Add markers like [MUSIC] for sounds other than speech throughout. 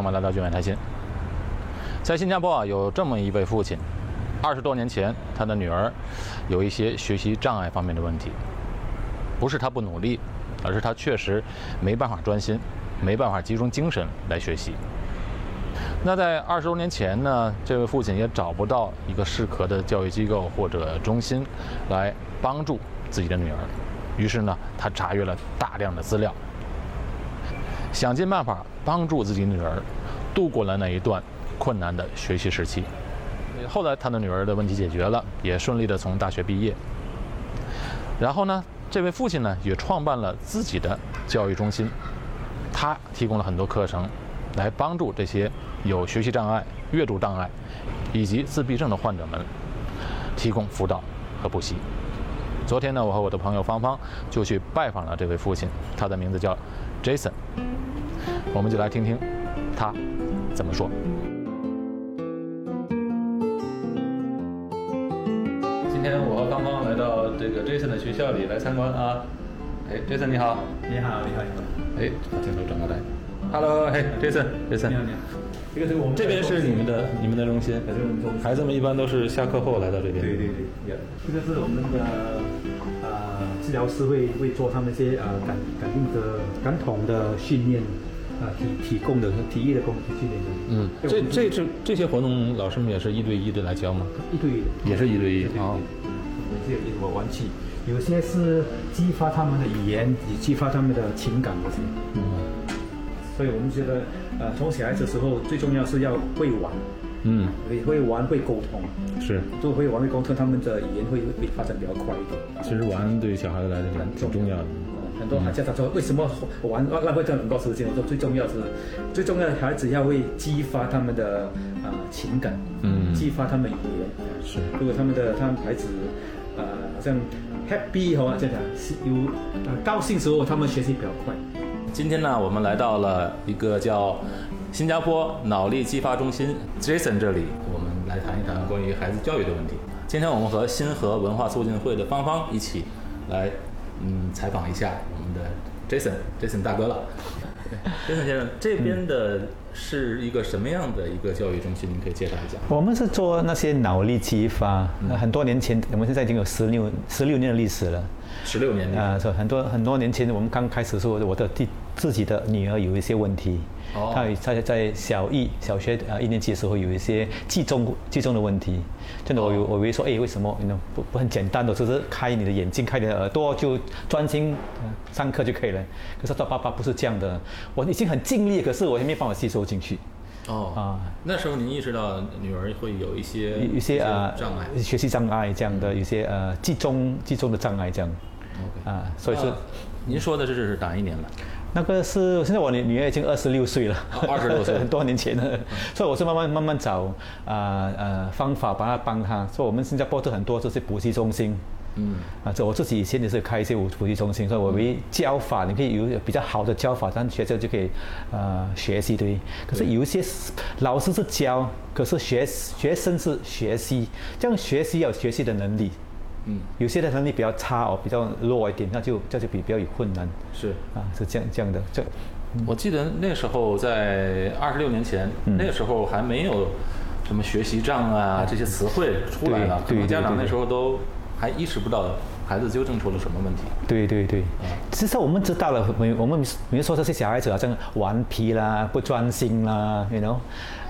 我们来到聚美谈心。在新加坡啊，有这么一位父亲，二十多年前，他的女儿有一些学习障碍方面的问题，不是他不努力，而是他确实没办法专心，没办法集中精神来学习。那在二十多年前呢，这位父亲也找不到一个适合的教育机构或者中心来帮助自己的女儿，于是呢，他查阅了大量的资料，想尽办法帮助自己女儿度过了那一段困难的学习时期。后来他的女儿的问题解决了，也顺利的从大学毕业。然后呢，这位父亲呢也创办了自己的教育中心，他提供了很多课程，来帮助这些有学习障碍、阅读障碍以及自闭症的患者们提供辅导和补习。昨天呢，我和我的朋友芳芳就去拜访了这位父亲，他的名字叫 Jason，我们就来听听他怎么说。今天我和芳芳来到这个 Jason 的学校里来参观啊。哎，Jason 你好。你好，你好，你好。哎，把镜头转过来。Hello，嘿，Jason，Jason。你好，你好。这个是我们这边是你们的你们的中心，孩子们一般都是下课后来到这边。对对对，有这个是我们的呃治疗师会会做他们一些呃感感应的感统的训练啊、提提供的体育的工训练的。嗯，这这这这些活动，老师们也是一对一的来教吗？一对一的。也是一对一啊有一个玩具，有些是激发他们的语言，也激发他们的情感这些。嗯所以我们觉得，呃，从小孩子的时候最重要是要会玩，嗯，会会玩会沟通，是。就会玩会沟通，他们的语言会会发展比较快一点。其实玩对小孩子来讲挺重要的。很多家长说为什么玩浪费这么多时间？我说最重要是，最重要的孩子要会激发他们的呃情感，嗯激发他们语言。是如果他们的他们孩子呃好像 happy 哈这样是有呃高兴时候，他们学习比较快。今天呢，我们来到了一个叫新加坡脑力激发中心 Jason 这里，我们来谈一谈关于孩子教育的问题。今天我们和新河文化促进会的芳芳一起来，嗯，采访一下 Jason，Jason 大哥了。Jason 先生，这边的是一个什么样的一个教育中心？您可以介绍一下。我们是做那些脑力激发，呃很多年前，我们现在已经有十六十六年的历史了。十六年啊，是很多很多年前，我们刚开始的时候，我的弟自己的女儿有一些问题，哦她在在小一小学啊一年级的时候有一些记中记中的问题，真的我有我以为说，哎，为什么你呢不不很简单的，就是开你的眼睛，开你的耳朵就专心、呃上课就可以了。可是他爸爸不是这样的，我已经很尽力，可是我还没办法吸收进去。哦啊那时候您意识到女儿会有一些有一些呃障碍。学习障碍这样的，有些呃集中集中的障碍这样啊，所以是呃您说的这是哪一年了？那个是现在我女女儿已经二十六岁了，二十六岁 [LAUGHS] 很多年前了，所以我是慢慢慢慢找啊呃方法帮她帮她，所以我们新加坡都很多这些补习中心。嗯，啊，这我自己以前也是开一些补补习中心，所以我为教法，你可以有比较好的教法，让学生就可以呃学习对。可是有一些老师是教，可是学学生是学习，这样学习要有学习的能力。嗯，有些的能力比较差哦，比较弱一点，那就这就比比较有困难。是。啊，是这样这样的。这我记得那时候在二十六年前，嗯。那个时候还没有什么学习障啊这些词汇出来了，可对对能家长那时候都还意识不到孩子究竟出了什么问题。对对对，其实我们知道了，没我们没说这些小孩子好像顽皮啦、不专心啦，you know，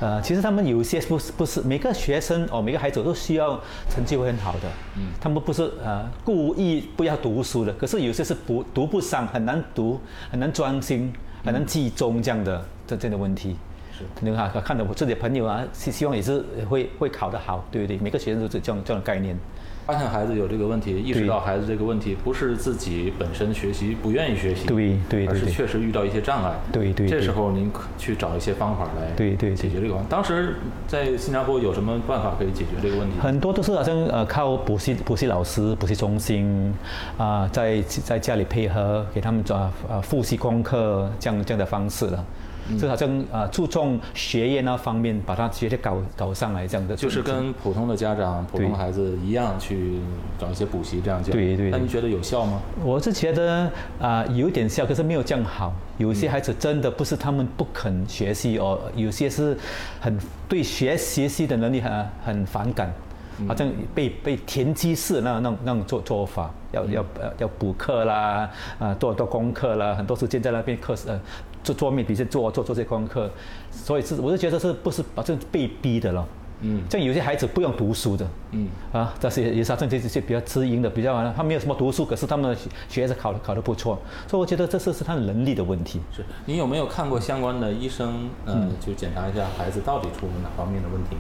呃，其实他们有些不是不是每个学生哦，每个孩子都需要成绩会很好的，嗯，他们不是呃故意不要读书的，可是有些是不读不上，很难读，很难专心，很难集中这样的这这样的问题。是你看，看到我自己的朋友啊，希希望也是会会考得好，对不对？每个学生都是这样这样的概念。发现孩子有这个问题，意识到孩子这个问题不是自己本身学习不愿意学习，对对对而是确实遇到一些障碍。对对对这时候您可去找一些方法来对对对解决这个问题。当时在新加坡有什么办法可以解决这个问题？很多都是好像呃靠补习补习老师、补习中心啊、在在家里配合给他们做呃复习功课这样这样的方式了。就好像啊注重学业那方面，把他学业搞搞上来这样的。就是跟普通的家长、普通孩子一样去找一些补习这样教。对对。那你觉得有效吗？我是觉得啊有点效，可是没有这样好。有些孩子真的不是他们不肯学习哦，有些是很对学学习的能力很很反感。好像被被填鸡式那那那种做做法，要要呃要补课啦，啊做做功课啦，很多时间在那边课呃做做面比如做做做这些功课，所以是我是觉得是不是把这被逼的了。嗯，像有些孩子不用读书的，嗯，啊，但是也是像这这些比较知音的，比较啊，他没有什么读书，可是他们学子考的考的不错，所以我觉得这是是他能力的问题。是你有没有看过相关的医生，嗯，就检查一下孩子到底出了哪方面的问题？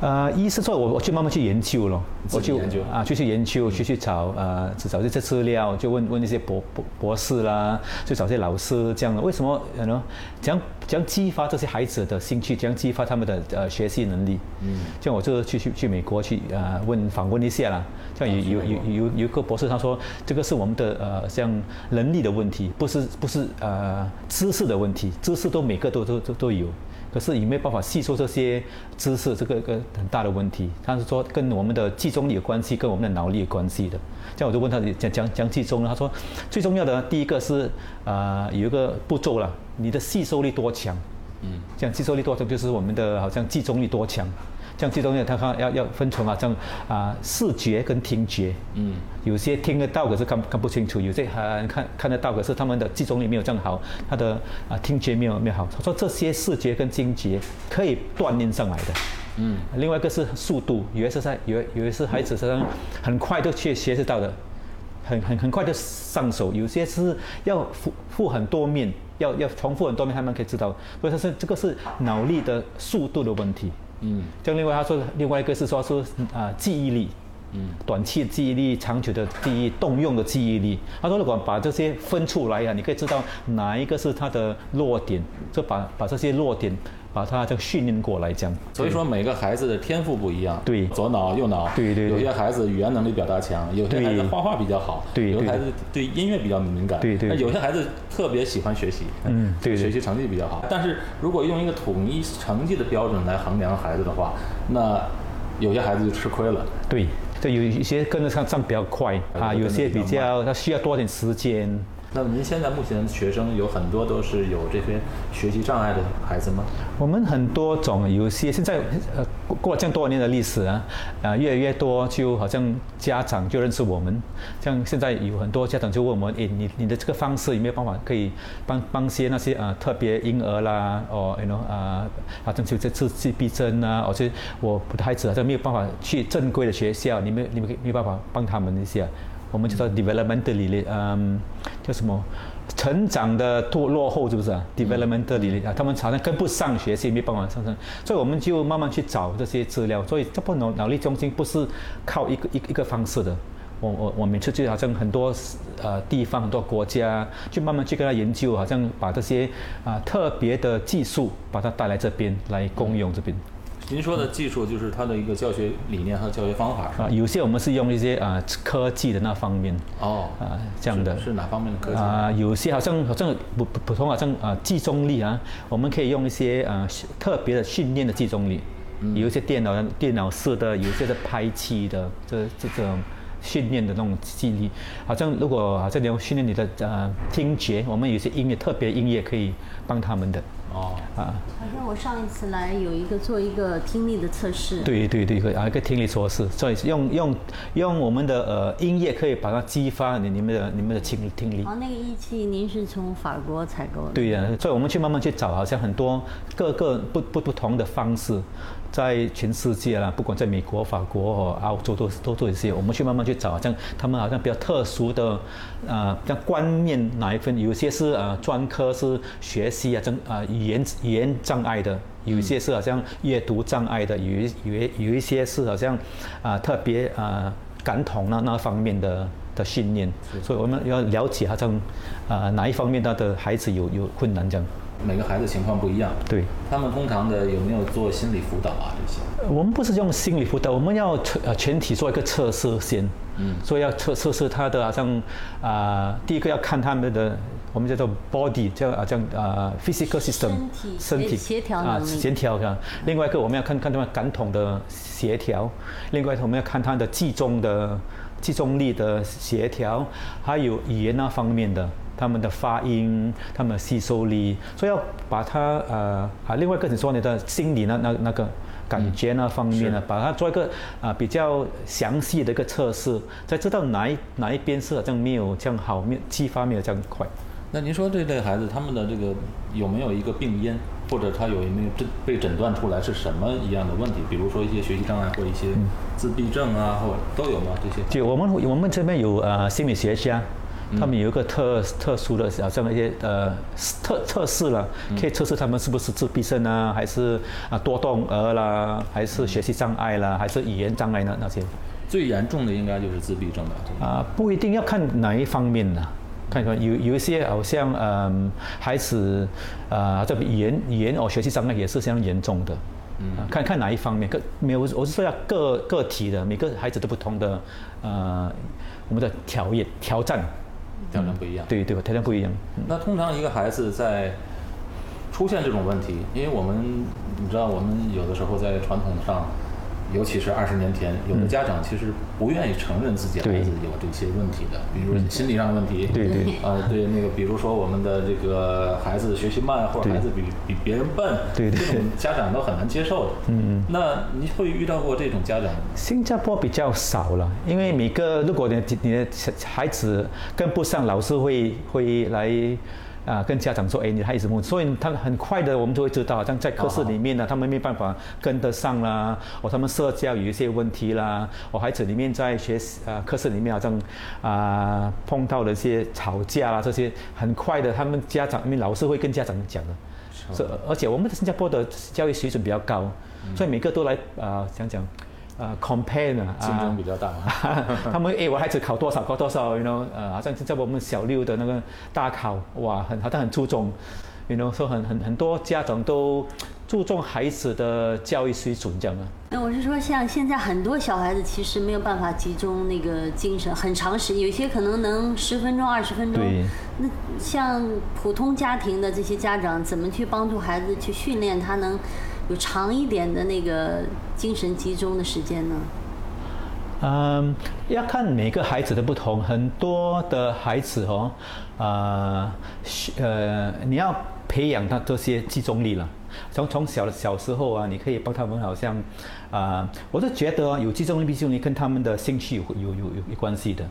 呃，医生说，我我去慢慢去研究了，我去研究啊，就去研究，去去找呃，找这些资料，就问问那些博博博士啦，就找些老师这样的。为什么呢？怎样怎样激发这些孩子的兴趣？怎样激发他们的呃学习能力？嗯，像我就去去去美国去呃问访问一下啦。像有有有有有一个博士他说，这个是我们的呃像能力的问题，不是不是呃知识的问题，知识都每个都都都都有。可是也没有办法吸收这些知识，这个个很大的问题。他是说跟我们的集中力有关系，跟我们的脑力有关系的。这样我就问他讲讲讲集中，他说最重要的第一个是啊有一个步骤了，你的吸收力多强？嗯，这样吸收力多强就是我们的好像集中力多强。像这东西，他看要要分成啊，像啊视觉跟听觉，嗯，有些听得到可是看看不清楚，有些还看看得到可是他们的集中力没有这样好，他的啊听觉没有没有好。他说这些视觉跟听觉可以锻炼上来的，嗯，另外一个是速度，有些在有有些是孩子身上很快就去学习到的，很很很快就上手，有些是要复复很多面，要要重复很多遍，他们可以知道，所以他是这个是脑力的速度的问题。嗯，像另外他说，另外一个是说是啊记忆力，嗯，短期记忆力、长久的记忆、动用的记忆力。他说如果把这些分出来呀，你可以知道哪一个是他的弱点，就把把这些弱点。把他这个训练过来，这样。所以说每个孩子的天赋不一样，对，左脑右脑，对对。有些孩子语言能力表达强，有些孩子画画比较好，对。有些孩子对音乐比较敏感，对对。那有些孩子特别喜欢学习，嗯，对，学习成绩比较好。但是如果用一个统一成绩的标准来衡量孩子的话，那有些孩子就吃亏了。对，这，有一些跟得上上比较快啊，有些比较他需要多点时间。那您现在目前学生有很多都是有这些学习障碍的孩子吗？我们很多种，有些现在呃过了这样多年的历史啊，啊越来越多，就好像家长就认识我们，像现在有很多家长就问我们，诶，你你的这个方式有没有办法可以帮帮些那些啊特别婴儿啦，哦，you know 啊，好像就这次自闭症啊，或者我的孩子好像没有办法去正规的学校，你们你们可以没有办法帮他们一些。我们叫做 developmental 理论，嗯，叫什么？成长的落落后是不是啊？developmental 理论啊，他们常常跟不上学习，没办法上升，所以我们就慢慢去找这些资料。所以这部脑脑力中心不是靠一个一一个方式的。我我我每次就好像很多呃地方很多国家，就慢慢去跟他研究，好像把这些啊特别的技术把它带来这边来共用这边。您说的技术就是它的一个教学理念和教学方法啊，有些我们是用一些啊科技的那方面。哦啊这样的。是哪方面的科技？啊？有些好像好像普普通好像啊集中力啊，我们可以用一些啊特别的训练的集中力，有一些电脑电脑式的，有一些是拍器的这这种训练的那种记忆。力，好像如果好像你要训练你的呃听觉，我们有些音乐特别音乐可以帮他们的。哦啊，好像我上一次来有一个做一个听力的测试。对对对，啊一个听力测试，所以用用用我们的呃音乐可以把它激发你你们的你们的听听力。哦，那个仪器您是从法国采购的？对呀，所以我们去慢慢去找，好像很多各个不不不同的方式。在全世界啦，不管在美国、法国和澳洲，都都做一些。我们去慢慢去找，像他们好像比较特殊的，呃，像观念哪一份，有些是呃专科是学习啊，正啊语言语言障碍的，有一些是好像阅读障碍的，有有有一些是好像啊特别啊感统那那方面的的训练。所以我们要了解好像啊哪一方面他的孩子有有困难这样。每个孩子情况不一样，对，他们通常的有没有做心理辅导啊这些？我们不是用心理辅导，我们要全呃全体做一个测试先，嗯，所以要测测试他的好像啊，第一个要看他们的我们叫做 body，叫啊叫啊 physical system，身体协调啊协调的。另外一个我们要看看他们感统的协调，另外我们要看他的集中的集中力的协调，还有语言那方面的。他们的发音，他们的吸收力，所以要把它呃啊，另外一个你说你的心理那那那个感觉那方面呢，把它做一个啊比较详细的一个测试，才知道哪一哪一边是好像没有这样好，没有激发没有这样快。那您说这类孩子他们的这个有没有一个病因，或者他有没有诊被诊断出来是什么一样的问题？比如说一些学习障碍或一些自闭症啊，或都有吗？这些？就我们我们这边有呃心理学家。他们有一个特特殊的啊，这样一些呃测测试了，可以测试他们是不是自闭症啊，还是啊多动儿啦，还是学习障碍啦，还是语言障碍呢？那些最严重的应该就是自闭症吧？啊，不一定要看哪一方面的，看看有有一些好像嗯孩子啊，这个语言语言哦学习障碍也是相当严重的。嗯，看看哪一方面，个没有，我是说要个个体的，每个孩子都不同的呃我们的条件挑战。挑战不一样，对对吧？挑战不一样。那通常一个孩子在出现这种问题，因为我们你知道，我们有的时候在传统上。尤其是二十年前，有的家长其实不愿意承认自己孩子有这些问题的，比如心理上的问题。对对。啊，对那个，比如说我们的这个孩子学习慢，或者孩子比比别人笨，对对。这种家长都很难接受的。嗯嗯。那你会遇到过这种家长吗？新加坡比较少了，因为每个如果你你的孩子跟不上，老师会会来。啊，跟家长说，哎，你孩子么？所以他很快的，我们就会知道，好像在课室里面呢，他们没办法跟得上啦，哦，他们社交有一些问题啦，哦，孩子里面在学啊课室里面好像啊碰到了一些吵架啦，这些很快的，他们家长因为老师会跟家长讲的，是，而且我们的新加坡的教育水准比较高，所以每个都来啊讲讲。呃，compare 呢，竞争比较大。[LAUGHS] 他们哎，我孩子考多少，考多少，you know，呃，好像在我们小六的那个大考，哇，很好像很注重，you know，说很很很多家长都注重孩子的教育水准这样啊。那我是说，像现在很多小孩子其实没有办法集中那个精神很长时间，有些可能能十分钟、二十分钟。对。那像普通家庭的这些家长，怎么去帮助孩子去训练他能？有长一点的那个精神集中的时间呢？嗯，要看每个孩子的不同。很多的孩子哦，啊，呃，你要培养他这些集中力了。从从小的小时候啊，你可以帮他们，好像啊，我是觉得有集中力、集中力跟他们的兴趣有有有有关系的。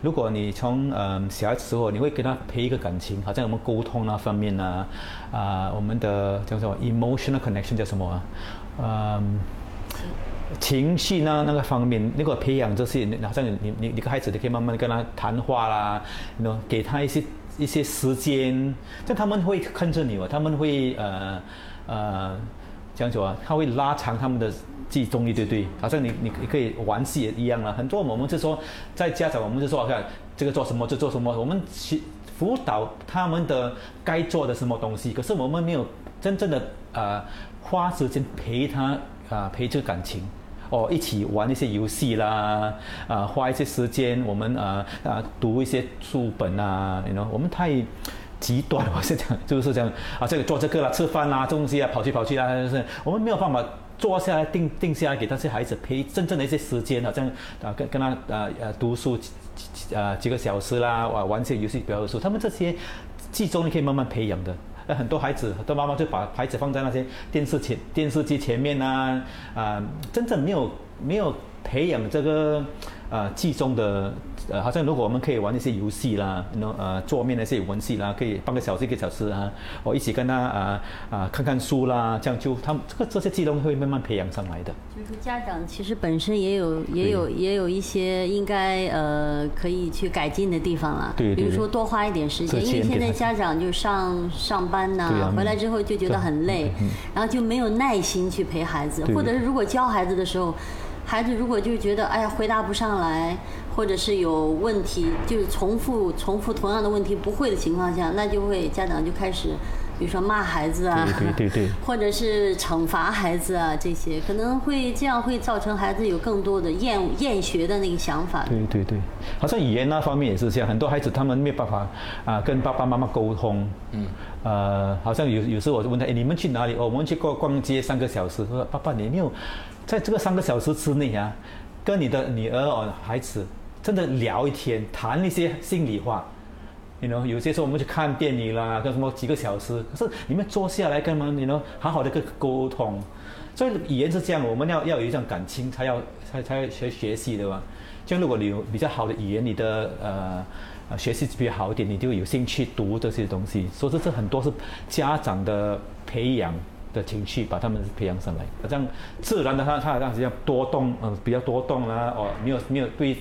如果你从嗯小孩子时候，你会跟他培一个感情，好像我们沟通那方面呢，啊，我们的叫做 emotional connection 叫什么啊？嗯，情绪呢那个方面，如果培养这些，好像你你你个孩子，你可以慢慢跟他谈话啦，喏，给他一些一些时间，这他们会看着你哦，他们会呃呃，这样说啊，他会拉长他们的。记中力对不对？好像你你你可以玩戏也一样了。很多我们是说，在家长我们就说看这个做什么就做什么，我们去辅导他们的该做的什么东西。可是我们没有真正的呃花时间陪他啊陪这个感情哦，一起玩一些游戏啦啊，花一些时间我们啊啊读一些书本啊，你 know 我们太极端我，是这样就是这样啊，这个做这个啦，吃饭啦，东西啊，跑去跑去啦，就是我们没有办法。坐下来定定下来给那些孩子陪真正的一些时间，好像啊跟跟他呃呃读书呃几个小时啦，玩玩些游戏比较书，他们这些集中你可以慢慢培养的。那很多孩子，很多妈妈就把孩子放在那些电视前电视机前面呐，啊，真正没有没有培养这个呃集中的。呃，好像如果我们可以玩一些游戏啦，那呃桌面的一些游戏啦，可以半个小时一个小时啊，我一起跟他啊啊看看书啦，这样就他们这个这些技能会慢慢培养上来的。就是家长其实本身也有也有也有一些应该呃可以去改进的地方了，对比如说多花一点时间，因为现在家长就上上班呐，回来之后就觉得很累，然后就没有耐心去陪孩子，或者是如果教孩子的时候。孩子如果就觉得哎呀回答不上来，或者是有问题，就是重复重复同样的问题不会的情况下，那就会家长就开始比如说骂孩子啊，对对对，[LAUGHS] 或者是惩罚孩子啊，这些可能会这样会造成孩子有更多的厌厌学的那个想法。对对对，好像语言那方面也是这样，很多孩子他们没有办法啊跟爸爸妈妈沟通。嗯。呃，好像有有时候我就问他，哎，你们去哪里？哦，我们去逛逛街三个小时。说爸爸，你没有在这个三个小时之内啊，跟你的女儿哦孩子真的聊一天，谈一些心里话。你 know 有些时候我们去看电影啦，跟什么几个小时，可是你们坐下来跟他们，你 know 好好的个沟通，所以语言是这样，我们要要有一种感情，才要才才学学习的嘛。就如果你有比较好的语言，你的呃呃学习比较好一点，你就有兴趣读这些东西。所以这是很多是家长的培养。的情绪把他们培养上来，这样自然的他他好像要多动，嗯，比较多动啦，哦，没有没有对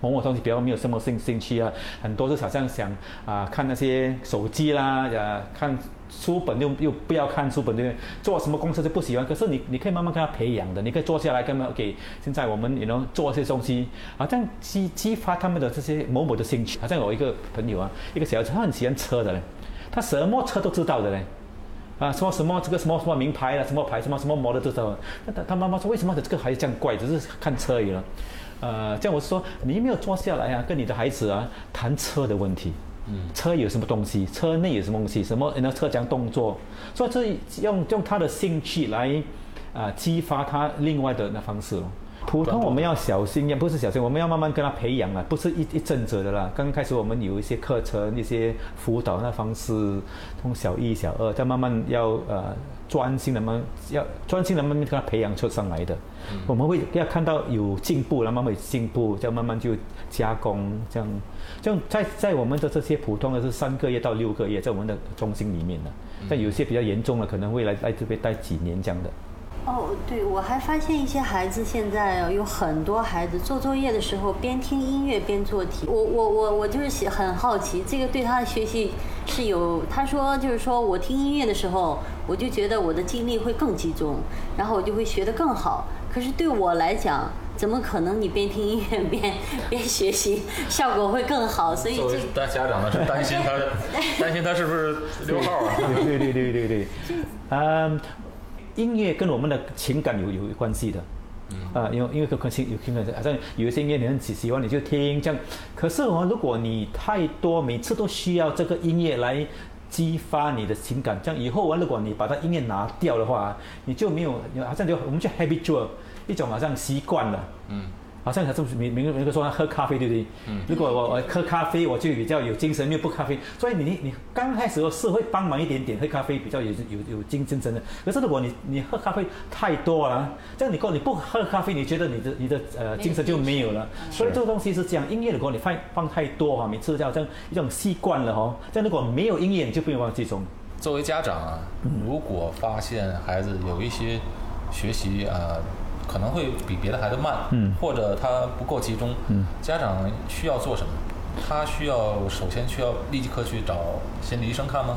某某东西比较没有什么兴兴趣啊，很多是好像想啊看那些手机啦，呀看书本又又不要看书本对不对？做什么公司就不喜欢，可是你你可以慢慢跟他培养的，你可以坐下来跟他给现在我们也能做一些东西，好像激激发他们的这些某某的兴趣。好像有一个朋友啊，一个小孩子他很喜欢车的嘞，他什么车都知道的嘞。啊，什么什么这个什么什么名牌了，什么牌什么什么模的都知他他妈妈说，为什么这个孩子这样怪，只是看车而已了。呃，这样我说，你没有坐下来啊，跟你的孩子啊谈车的问题。嗯。车有什么东西？车内有什么东西？什么那车讲动作？所以这用用他的兴趣来啊激发他另外的那方式。普通我们要小心，也不是小心，我们要慢慢跟他培养啊，不是一一阵子的啦。刚刚开始我们有一些课程、一些辅导那方式，从小一、小二，再慢慢要呃专心的慢，要专心的慢慢跟他培养出上来的。我们会要看到有进步，然后慢慢进步，再慢慢就加工，这样，这样在在我们的这些普通的是三个月到六个月，在我们的中心里面的，但有些比较严重的，可能会来来这边待几年这样的。哦，对，我还发现一些孩子现在有很多孩子做作业的时候边听音乐边做题。我我我我就是很好奇，这个对他的学习是有。他说就是说我听音乐的时候，我就觉得我的精力会更集中，然后我就会学得更好。可是对我来讲，怎么可能你边听音乐边 [LAUGHS] 边学习效果会更好？所以作为家长呢，是担心他，[LAUGHS] 担心他是不是溜号啊？对对对对对，[LAUGHS] 嗯。音乐跟我们的情感有有关系的，啊，因为因为可情有情感，好像有一些音乐你很喜喜欢你就听这样，可是哦，如果你太多每次都需要这个音乐来激发你的情感，这样以后啊，如果你把它音乐拿掉的话，你就没有，好像就我们就 habitual 一种好像习惯了，嗯。好像他这么明明明个说喝咖啡对不对？嗯。如果我我喝咖啡，我就比较有精神；没有不咖啡，所以你你刚开始是会帮忙一点点喝咖啡，比较有有有精精神的。可是如果你你喝咖啡太多了，这样你过你不喝咖啡，你觉得你的你的呃精神就没有了。所以这个东西是这样，音乐如果你放放太多哈，每次这样这样一种习惯了哈，这样如果没有音乐，你就不用忘记中。作为家长啊，如果发现孩子有一些学习啊。可能会比别的孩子慢，嗯或者他不够集中，嗯家长需要做什么？他需要首先需要立即刻去找心理医生看吗？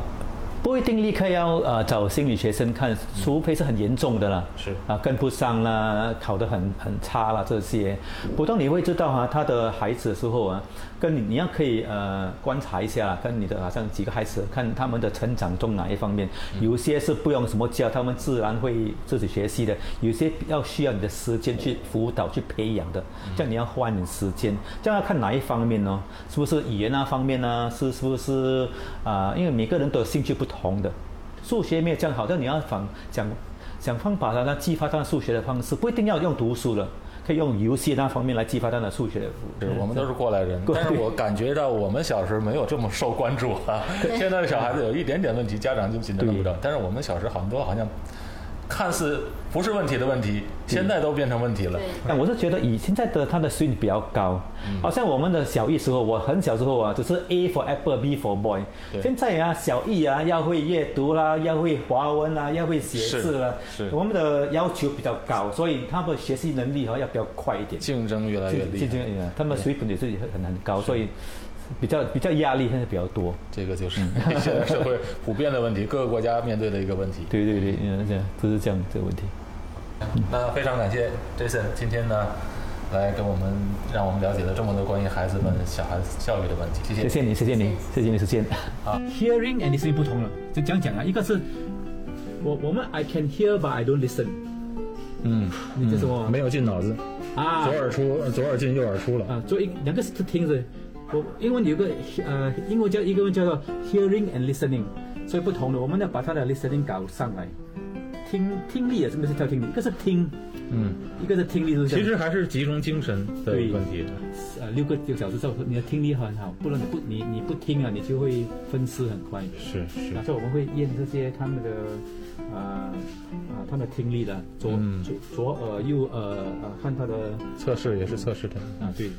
不一定立刻要呃找心理学生看，除非是很严重的啦，是啊跟不上啦，考得很很差啦这些，普通你会知道哈，他的孩子的时候啊。跟你你要可以呃观察一下，跟你的好像几个孩子看他们的成长中哪一方面，有些是不用什么教，他们自然会自己学习的；有些要需要你的时间去辅导、去培养的，这样你要花点时间。这样要看哪一方面呢？是不是语言那方面呢？是是不是啊？因为每个人都有兴趣不同的，数学没有这样好，但你要想讲想方法让他激发他数学的方式，不一定要用读书了。可以用游戏那方面来激发他的数学。对，我们都是过来人，但是我感觉到我们小时候没有这么受关注啊。现在的小孩子有一点点问题，家长就紧张不着。但是我们小时候很多好像。看似不是问题的问题，现在都变成问题了。但我是觉得以现在的他的水平比较高，好像我们的小一时候，我很小时候啊，只是 A for apple，B for boy。现在啊，小一啊，要会阅读啦，要会华文啦，要会写字啦。是。我们的要求比较高，所以他们学习能力哈要比较快一点。竞争越来越厉害。竞争越来，他们水平也是很很高，所以。比较比较压力现在比较多，这个就是现在 [LAUGHS] 社会普遍的问题，各个国家面对的一个问题。对对对，嗯，这样不是这样这个问题。那非常感谢 Jason 今天呢，来跟我们让我们了解了这么多关于孩子们小孩子教育的问题。谢谢，谢谢你，谢谢你，谢谢你时间。啊，hearing and listening 不同了，就这样讲啊，一个是我我们 I can hear but I don't listen。嗯，你这什么？没有进脑子啊，左耳出，左耳进，右耳出了啊。做一两个是听着，我英文有个呃，英文叫一个叫做 hearing and listening，所以不同的，我们要把他的 listening 搞上来。听听力也，真的是跳听力，一个是听，嗯，一个是听力，是其实还是集中精神的问题。呃，六个九小时之后，你的听力很好，不然你不你你不听啊，你就会分尸很快。是是。所以我们会验这些他们的呃啊，他们的听力的左左左耳右耳呃，看他的测试也是测试的啊，对。